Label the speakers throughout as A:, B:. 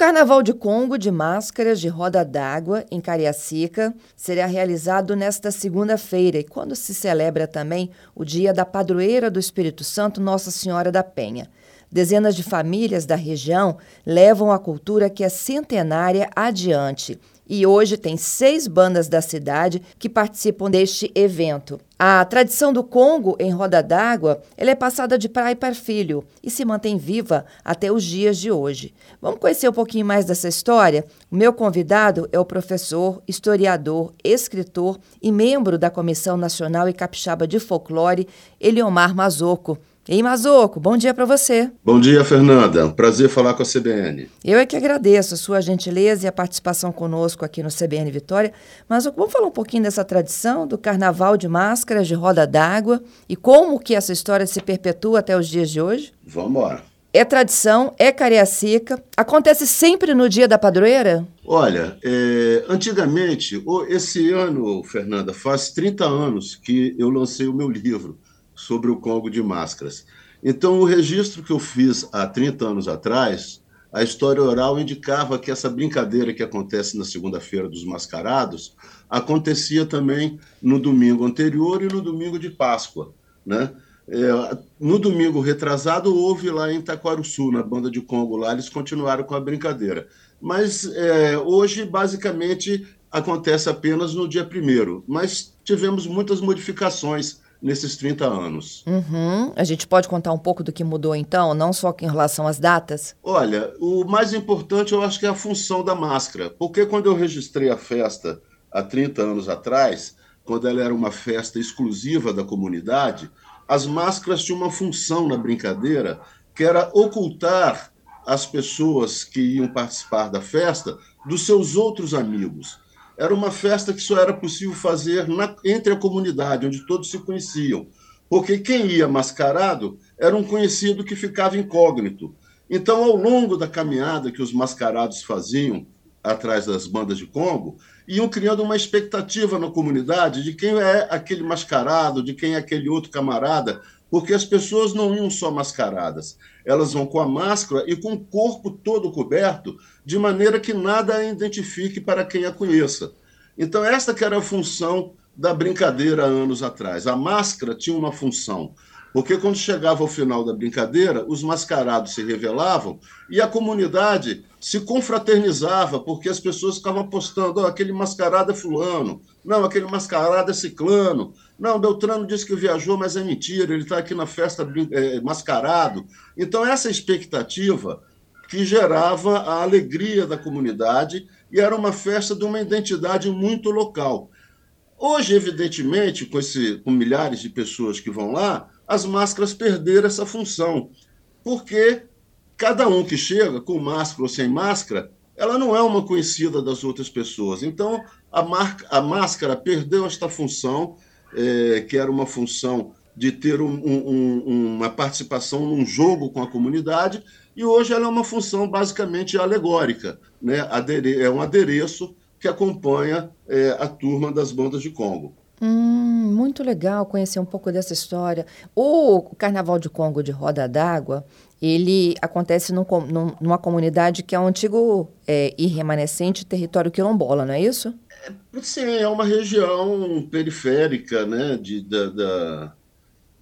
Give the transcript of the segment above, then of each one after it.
A: Carnaval de Congo de Máscaras de Roda d'Água, em Cariacica, será realizado nesta segunda-feira e quando se celebra também o Dia da Padroeira do Espírito Santo, Nossa Senhora da Penha. Dezenas de famílias da região levam a cultura que é centenária adiante e hoje tem seis bandas da cidade que participam deste evento. A tradição do Congo em roda d'água é passada de pai para filho e se mantém viva até os dias de hoje. Vamos conhecer um pouquinho mais dessa história? O meu convidado é o professor, historiador, escritor e membro da Comissão Nacional e Capixaba de Folclore, Eliomar Mazoco. Ei, Mazoco, bom dia para você.
B: Bom dia, Fernanda. Prazer falar com a CBN.
A: Eu é que agradeço a sua gentileza e a participação conosco aqui no CBN Vitória. Mazoco, vamos falar um pouquinho dessa tradição do carnaval de máscaras de roda d'água e como que essa história se perpetua até os dias de hoje?
B: Vamos embora.
A: É tradição, é cariacica. Acontece sempre no dia da padroeira?
B: Olha, é, antigamente, esse ano, Fernanda, faz 30 anos que eu lancei o meu livro sobre o Congo de máscaras. Então, o registro que eu fiz há 30 anos atrás, a história oral indicava que essa brincadeira que acontece na segunda-feira dos mascarados acontecia também no domingo anterior e no domingo de Páscoa. Né? É, no domingo retrasado, houve lá em Taquaruçu, na banda de Congo, lá eles continuaram com a brincadeira. Mas é, hoje, basicamente, acontece apenas no dia primeiro. Mas tivemos muitas modificações nesses 30 anos.
A: Uhum. A gente pode contar um pouco do que mudou então, não só em relação às datas?
B: Olha, o mais importante eu acho que é a função da máscara, porque quando eu registrei a festa há 30 anos atrás, quando ela era uma festa exclusiva da comunidade, as máscaras tinham uma função na brincadeira que era ocultar as pessoas que iam participar da festa dos seus outros amigos era uma festa que só era possível fazer na, entre a comunidade, onde todos se conheciam. Porque quem ia mascarado era um conhecido que ficava incógnito. Então, ao longo da caminhada que os mascarados faziam atrás das bandas de Congo, iam criando uma expectativa na comunidade de quem é aquele mascarado, de quem é aquele outro camarada, porque as pessoas não iam só mascaradas, elas vão com a máscara e com o corpo todo coberto, de maneira que nada a identifique para quem a conheça. Então, esta que era a função da brincadeira anos atrás. A máscara tinha uma função, porque quando chegava ao final da brincadeira, os mascarados se revelavam e a comunidade se confraternizava, porque as pessoas ficavam apostando: oh, aquele mascarado é fulano, não, aquele mascarado é ciclano, não, Beltrano disse que viajou, mas é mentira, ele está aqui na festa é, mascarado. Então, essa expectativa que gerava a alegria da comunidade e era uma festa de uma identidade muito local. Hoje, evidentemente, com, esse, com milhares de pessoas que vão lá, as máscaras perderam essa função, porque cada um que chega, com máscara ou sem máscara, ela não é uma conhecida das outras pessoas. Então, a, marca, a máscara perdeu esta função é, que era uma função de ter um, um, uma participação num jogo com a comunidade, e hoje ela é uma função basicamente alegórica, né? é um adereço que acompanha é, a turma das bandas de Congo.
A: Hum, muito legal conhecer um pouco dessa história. O Carnaval de Congo de Roda d'Água, ele acontece num, num, numa comunidade que é um antigo é, e remanescente território quilombola, não é isso?
B: Sim, é uma região periférica né, de, da, da,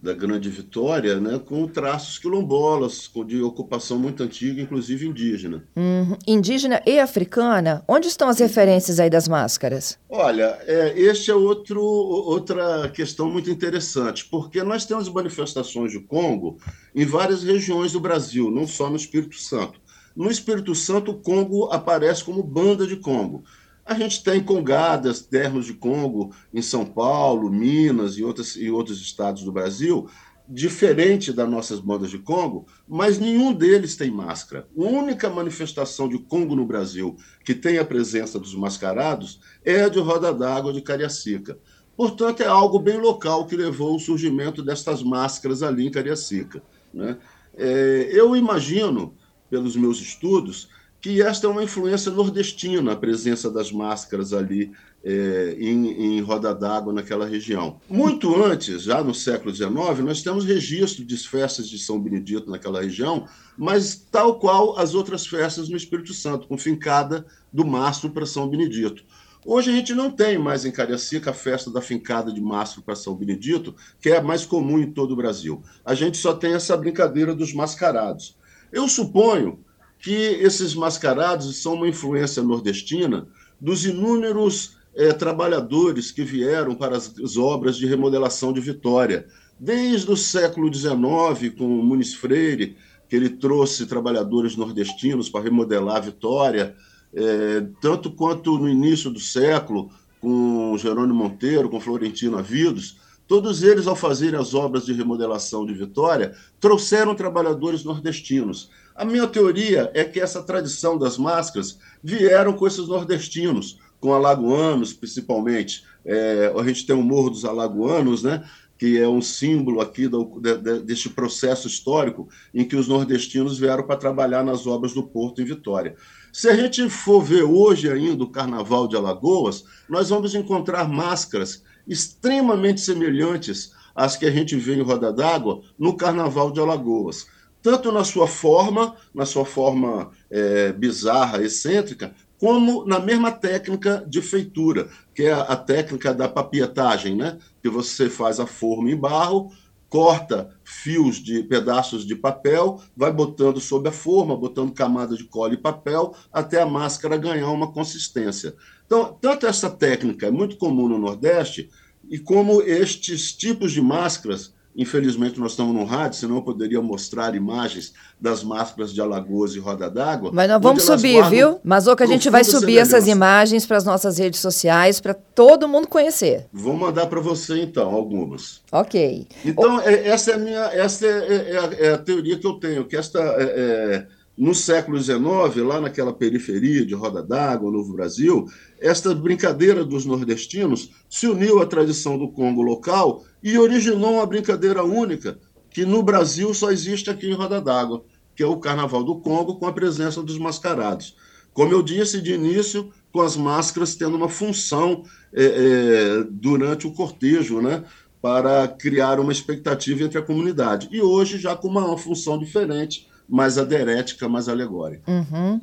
B: da Grande Vitória, né, com traços quilombolas, de ocupação muito antiga, inclusive indígena.
A: Uhum. Indígena e africana? Onde estão as referências aí das máscaras?
B: Olha, é, este é outro, outra questão muito interessante, porque nós temos manifestações de Congo em várias regiões do Brasil, não só no Espírito Santo. No Espírito Santo, o Congo aparece como banda de Congo. A gente tem congadas, ternos de Congo em São Paulo, Minas e, outras, e outros estados do Brasil, diferente das nossas bandas de Congo, mas nenhum deles tem máscara. A única manifestação de Congo no Brasil que tem a presença dos mascarados é a de Roda d'Água de Cariacica. Portanto, é algo bem local que levou ao surgimento destas máscaras ali em Cariacica. Né? É, eu imagino, pelos meus estudos, que esta é uma influência nordestina, a presença das máscaras ali é, em, em, Roda d'Água naquela região. Muito antes, já no século XIX, nós temos registro de festas de São Benedito naquela região, mas tal qual as outras festas no Espírito Santo, com fincada do mastro para São Benedito. Hoje a gente não tem mais em Cariacica a festa da fincada de mastro para São Benedito, que é mais comum em todo o Brasil. A gente só tem essa brincadeira dos mascarados. Eu suponho que esses mascarados são uma influência nordestina dos inúmeros é, trabalhadores que vieram para as, as, obras de remodelação de Vitória. Desde o século XIX, com o Muniz Freire, que ele trouxe trabalhadores nordestinos para remodelar Vitória, é, tanto quanto no início do século, com Jerônimo Monteiro, com Florentino Avidos, todos eles, ao fazerem as obras de remodelação de Vitória, trouxeram trabalhadores nordestinos. A minha teoria é que essa tradição das máscaras vieram com esses nordestinos, com alagoanos, principalmente. É, a gente tem o Morro dos Alagoanos, né? que é um símbolo aqui do, de, deste processo histórico em que os nordestinos vieram para trabalhar nas obras do Porto em Vitória. Se a gente for ver hoje ainda o Carnaval de Alagoas, nós vamos encontrar máscaras extremamente semelhantes às que a gente vê em Roda d'Água no Carnaval de Alagoas tanto na sua forma, na sua forma é, bizarra, excêntrica, como na mesma técnica de feitura, que é a técnica da papietagem, né? que você faz a forma em barro, corta fios de pedaços de papel, vai botando sobre a forma, botando camada de cola e papel, até a máscara ganhar uma consistência. Então, tanto essa técnica é muito comum no Nordeste, e como estes tipos de máscaras Infelizmente, nós estamos no rádio, senão eu poderia mostrar imagens das máscaras de Alagoas e Roda d'Água.
A: Mas nós vamos subir, viu? Mas o que a gente vai subir semelhança. essas imagens para as nossas redes sociais, para todo mundo conhecer.
B: Vou mandar para você, então, algumas.
A: Ok.
B: Então, o... É, essa, é a, minha, essa é, é, é, a, é, a, teoria que eu tenho, que esta é, no século XIX, lá naquela periferia de Roda d'Água, Novo Brasil, esta brincadeira dos nordestinos se uniu à tradição do Congo local e originou uma brincadeira única que no Brasil só existe aqui em Roda d'Água, que é o Carnaval do Congo com a presença dos mascarados. Como eu disse de início, com as máscaras tendo uma função é, é, durante o cortejo, né, para criar uma expectativa entre a comunidade. E hoje já com uma, função diferente, mais aderética, mais alegórica.
A: Uhum.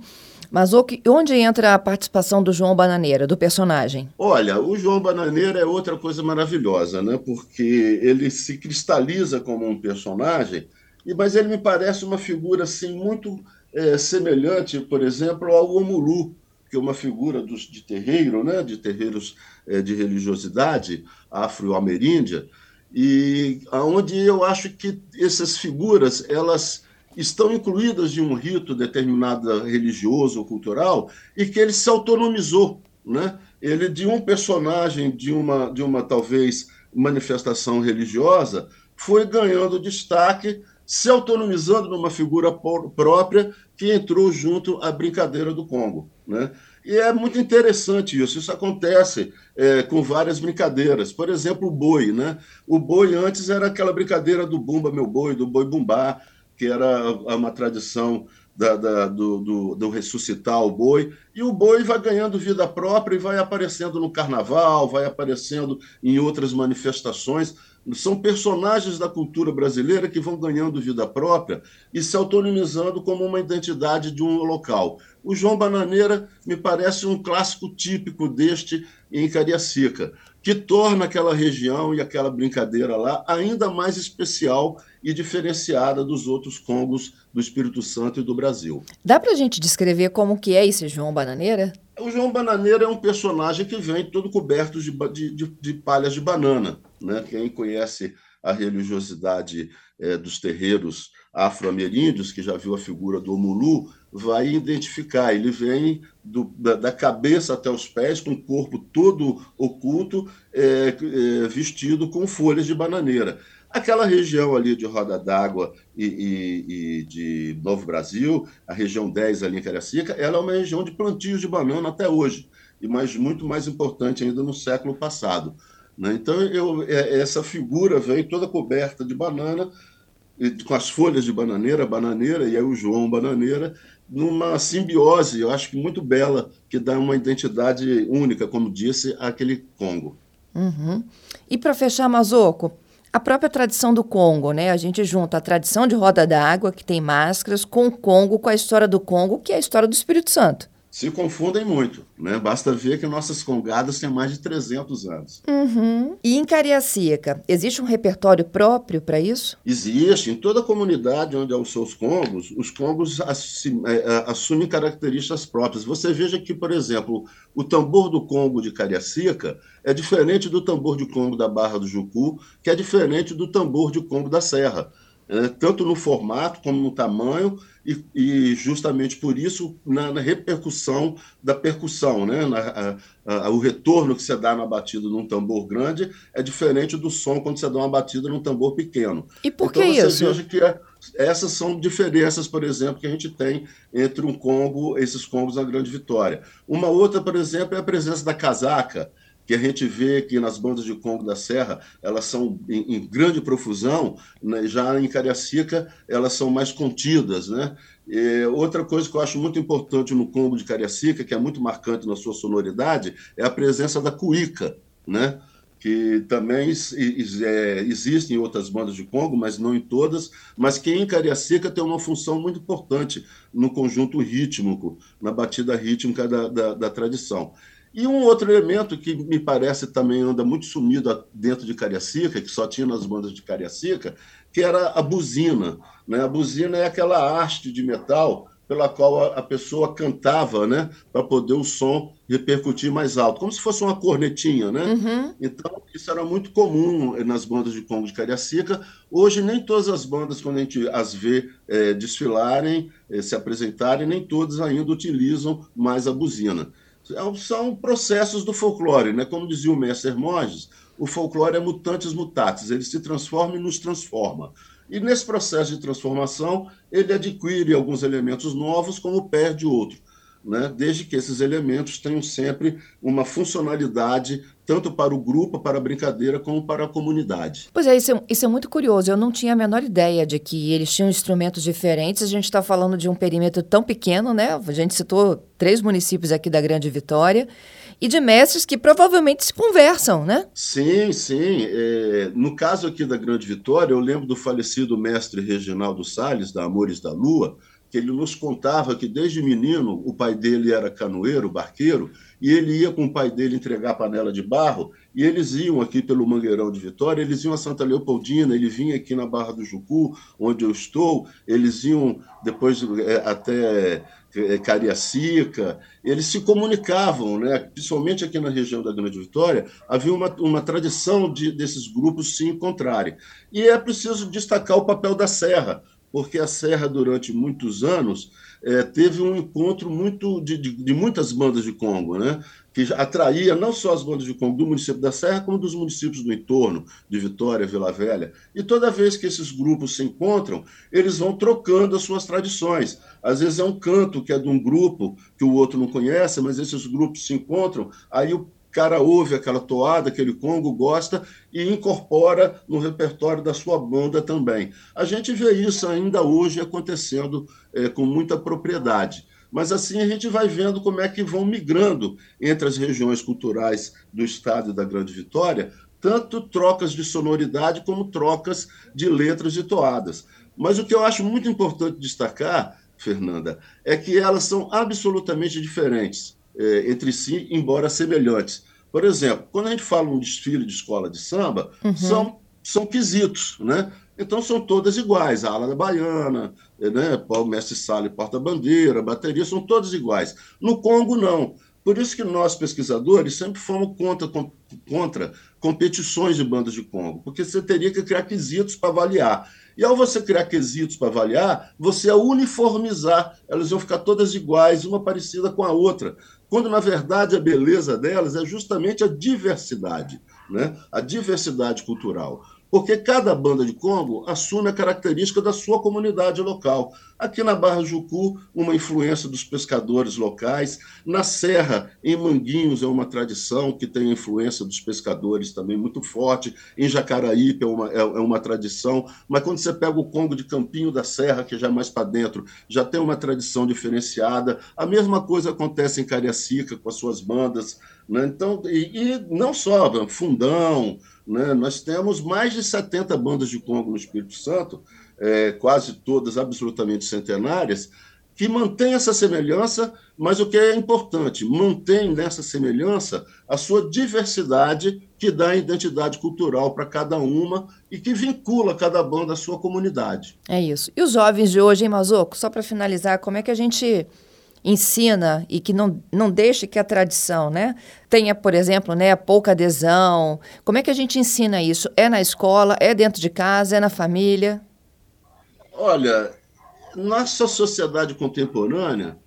A: Mas onde entra a participação do João Bananeira, do personagem?
B: Olha, o João Bananeira é outra coisa maravilhosa, né? Porque ele se cristaliza como um personagem, mas ele me parece uma figura assim muito é, semelhante, por exemplo, ao Omulu, que é uma figura dos, de terreiro, né? De terreiros é, de religiosidade afro-ameríndia, e aonde eu acho que essas figuras elas estão incluídas em um rito determinado religioso ou cultural e que ele se autonomizou, né? Ele de um personagem de uma de uma talvez manifestação religiosa foi ganhando destaque, se autonomizando numa figura própria que entrou junto à brincadeira do Congo, né? E é muito interessante isso. Isso acontece é, com várias brincadeiras. Por exemplo, o boi, né? O boi antes era aquela brincadeira do bumba meu boi, do boi bumbá, que era uma tradição da, da, do, do, do, ressuscitar o boi, e o boi vai ganhando vida própria e vai aparecendo no carnaval, vai aparecendo em outras manifestações. São personagens da cultura brasileira que vão ganhando vida própria e se autonomizando como uma identidade de um local. O João Bananeira me parece um clássico típico deste em Cariacica, que torna aquela região e aquela brincadeira lá ainda mais especial e diferenciada dos outros congos do Espírito Santo e do Brasil.
A: Dá para a gente descrever como que é esse João Bananeira?
B: O João Bananeira é um personagem que vem todo coberto de, de, de palhas de banana. Né? Quem conhece a religiosidade é, dos terreiros afro-ameríndios, que já viu a figura do Omulu, vai identificar. Ele vem do, da, da, cabeça até os pés, com o corpo todo oculto, é, é, vestido com folhas de bananeira. Aquela região ali de Roda d'Água e, e, e, de Novo Brasil, a região 10 ali em Cariacica, ela é uma região de plantios de banana até hoje, e mais, muito mais importante ainda no século passado. Né? Então, eu, é, essa figura vem toda coberta de banana, com as folhas de bananeira, bananeira, e aí o João Bananeira, numa simbiose, eu acho que muito bela, que dá uma identidade única, como disse, àquele Congo.
A: Uhum. E para fechar, Mazoco, a própria tradição do Congo, né? A gente junta a tradição de roda d'água, que tem máscaras, com o Congo, com a história do Congo, que é a história do Espírito Santo
B: se confundem muito. Né? Basta ver que nossas congadas têm mais de 300 anos.
A: Uhum. E em Cariacica, existe um repertório próprio para isso?
B: Existe. Em toda a comunidade onde há os seus congos, os congos é, é, assumem características próprias. Você veja que, por exemplo, o tambor do Congo de Cariacica é diferente do tambor de Congo da Barra do Jucu, que é diferente do tambor de Congo da Serra. É, tanto no formato como no tamanho, e, e justamente por isso na, na, repercussão da percussão, né? Na, a, a, o retorno que você dá na batida num tambor grande é diferente do som quando você dá uma batida num tambor pequeno.
A: E por que
B: então,
A: você
B: veja que é, essas são diferenças, por exemplo, que a gente tem entre um Congo, esses Congos na Grande Vitória. Uma outra, por exemplo, é a presença da casaca que a gente vê que nas bandas de Congo da Serra elas são em, em grande profusão, né? já em Cariacica elas são mais contidas. Né? E outra coisa que eu acho muito importante no Congo de Cariacica, que é muito marcante na sua sonoridade, é a presença da cuíca, né? que também é, existe em outras bandas de Congo, mas não em todas, mas que em Cariacica tem uma função muito importante no conjunto rítmico, na batida rítmica da, da, da tradição. E um outro elemento que me parece também anda muito sumido dentro de Cariacica, que só tinha nas bandas de Cariacica, que era a buzina. Né? A buzina é aquela haste de metal pela qual a, pessoa cantava, né, para poder o som repercutir mais alto, como se fosse uma cornetinha, né? Uhum. Então isso era muito comum nas bandas de Congo de Cariacica. Hoje nem todas as bandas, quando a gente as vê é, desfilarem, é, se apresentarem, nem todas ainda utilizam mais a buzina. É são processos do folclore, né? Como dizia o mestre Hermógenes, o folclore é mutantes mutatis, ele se transforma e nos transforma. E nesse processo de transformação, ele adquire alguns elementos novos, como perde outro né, desde que esses elementos tenham sempre uma funcionalidade tanto para o grupo, para a brincadeira, como para a comunidade.
A: Pois é isso, é, isso é muito curioso. Eu não tinha a menor ideia de que eles tinham instrumentos diferentes. A gente está falando de um perímetro tão pequeno, né? A gente citou três municípios aqui da Grande Vitória e de mestres que provavelmente se conversam, né?
B: Sim, sim. É, no caso aqui da Grande Vitória, eu lembro do falecido mestre Reginaldo Salles, da Amores da Lua, que ele nos contava que desde menino o pai dele era canoeiro, barqueiro, e ele ia com o pai dele entregar a panela de barro, e eles iam aqui pelo Mangueirão de Vitória, eles iam a Santa Leopoldina, ele vinha aqui na Barra do Jucu, onde eu estou, eles iam depois é, até é, Cariacica, eles se comunicavam, né? principalmente aqui na região da Grande Vitória, havia uma, uma tradição de, desses grupos se encontrarem. E é preciso destacar o papel da Serra, porque a Serra, durante muitos anos, é, teve um encontro muito de, de, de, muitas bandas de Congo, né? que atraía não só as bandas de Congo do município da Serra, como dos municípios do entorno, de Vitória, Vila Velha. E toda vez que esses grupos se encontram, eles vão trocando as suas tradições. Às vezes é um canto que é de um grupo que o outro não conhece, mas esses grupos se encontram, aí o cara ouve aquela toada, aquele congo, gosta e incorpora no repertório da sua banda também. A gente vê isso ainda hoje acontecendo é, com muita propriedade. Mas assim a gente vai vendo como é que vão migrando entre as regiões culturais do estado da Grande Vitória, tanto trocas de sonoridade como trocas de letras e toadas. Mas o que eu acho muito importante destacar, Fernanda, é que elas são absolutamente diferentes é, entre si, embora semelhantes. Por exemplo, quando a gente fala um desfile de escola de samba, uhum. são, são quesitos, né? Então são todas iguais, a ala da baiana, né? o mestre sala e porta-bandeira, bateria, são todas iguais. No Congo, não. Por isso que nós, pesquisadores, sempre fomos contra, contra competições de bandas de Congo, porque você teria que criar quesitos para avaliar. E ao você criar quesitos para avaliar, você ia uniformizar, elas iam ficar todas iguais, uma parecida com a outra quando na verdade a beleza delas é justamente a diversidade, né? a diversidade cultural. Porque cada banda de Congo assume a característica da sua comunidade local. Aqui na Barra Jucu, uma influência dos pescadores locais. Na Serra, em Manguinhos, é uma tradição que tem influência dos pescadores também muito forte. Em Jacaraípe é uma, é, é uma tradição. Mas quando você pega o Congo de Campinho da Serra, que já é mais para dentro, já tem uma tradição diferenciada. A mesma coisa acontece em Cariacica, com as suas bandas. Né? Então, e, e não só, Fundão, né? nós temos mais de 70 bandas de Congo no Espírito Santo, é, quase todas absolutamente centenárias, que mantém essa semelhança, mas o que é importante, mantém nessa semelhança a sua diversidade que dá identidade cultural para cada uma e que vincula cada banda à sua comunidade.
A: É isso. E os jovens de hoje, hein, Mazoco? Só para finalizar, como é que a gente ensina e que não, não deixe que a tradição, né, tenha, por exemplo, né, pouca adesão. Como é que a gente ensina isso? É na escola, é dentro de casa, é na família?
B: Olha, nossa sociedade contemporânea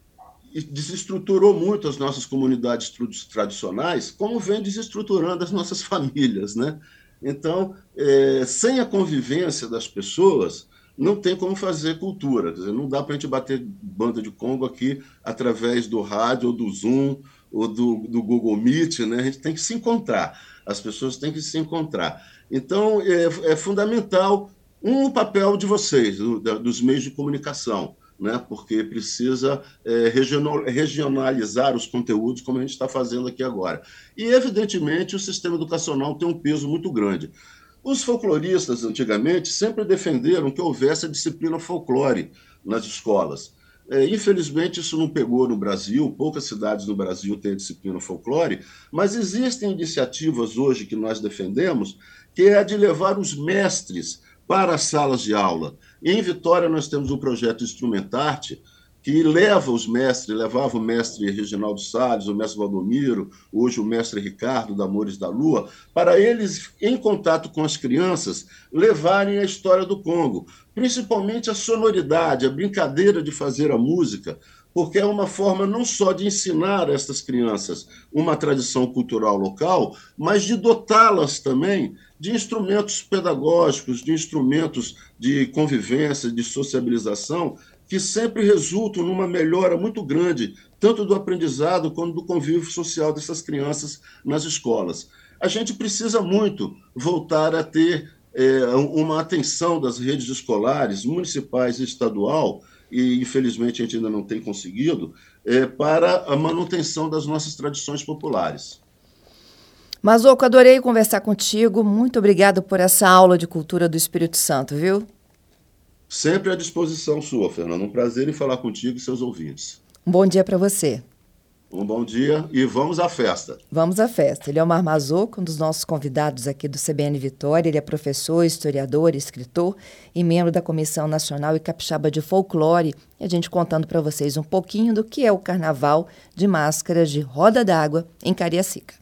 B: desestruturou muito as nossas comunidades tradicionais, como vem desestruturando as nossas famílias, né? Então, é, sem a convivência das pessoas, não tem como fazer cultura. Dizer, não dá para a gente bater banda de Congo aqui através do rádio, ou do Zoom, ou do, do Google Meet. Né? A gente tem que se encontrar. As pessoas têm que se encontrar. Então, é, é fundamental um papel de vocês, do, da, dos meios de comunicação, né? porque precisa é, regionalizar os conteúdos, como a gente está fazendo aqui agora. E, evidentemente, o sistema educacional tem um peso muito grande. Os folcloristas, antigamente, sempre defenderam que houvesse a disciplina folclore nas escolas. É, infelizmente, isso não pegou no Brasil, poucas cidades no Brasil têm disciplina folclore, mas existem iniciativas hoje que nós defendemos, que é a de levar os mestres para as salas de aula. Em Vitória, nós temos o projeto Instrumentarte, que leva os mestres, levava o mestre Reginaldo Salles, o mestre Valdomiro, hoje o mestre Ricardo da Amores da Lua, para eles, em contato com as crianças, levarem a história do Congo, principalmente a sonoridade, a brincadeira de fazer a música, porque é uma forma não só de ensinar a estas crianças uma tradição cultural local, mas de dotá-las também de instrumentos pedagógicos, de instrumentos de convivência, de sociabilização, que sempre resultam numa melhora muito grande, tanto do aprendizado quanto do convívio social dessas crianças nas escolas. A gente precisa muito voltar a ter é, uma atenção das redes escolares, municipais e estadual, e infelizmente a gente ainda não tem conseguido, é, para a manutenção das nossas tradições populares.
A: Mazoco, adorei conversar contigo. Muito obrigado por essa aula de cultura do Espírito Santo, viu?
B: Sempre à disposição sua, Fernando. Um prazer em falar contigo e seus ouvintes.
A: Um bom dia para você.
B: Um bom dia e vamos à festa.
A: Vamos à festa. Ele é o Mar Mazoco, um dos nossos convidados aqui do CBN Vitória. Ele é professor, historiador, escritor e membro da Comissão Nacional e Capixaba de Folclore. E a gente contando para vocês um pouquinho do que é o Carnaval de Máscaras de Roda d'Água em Cariacica.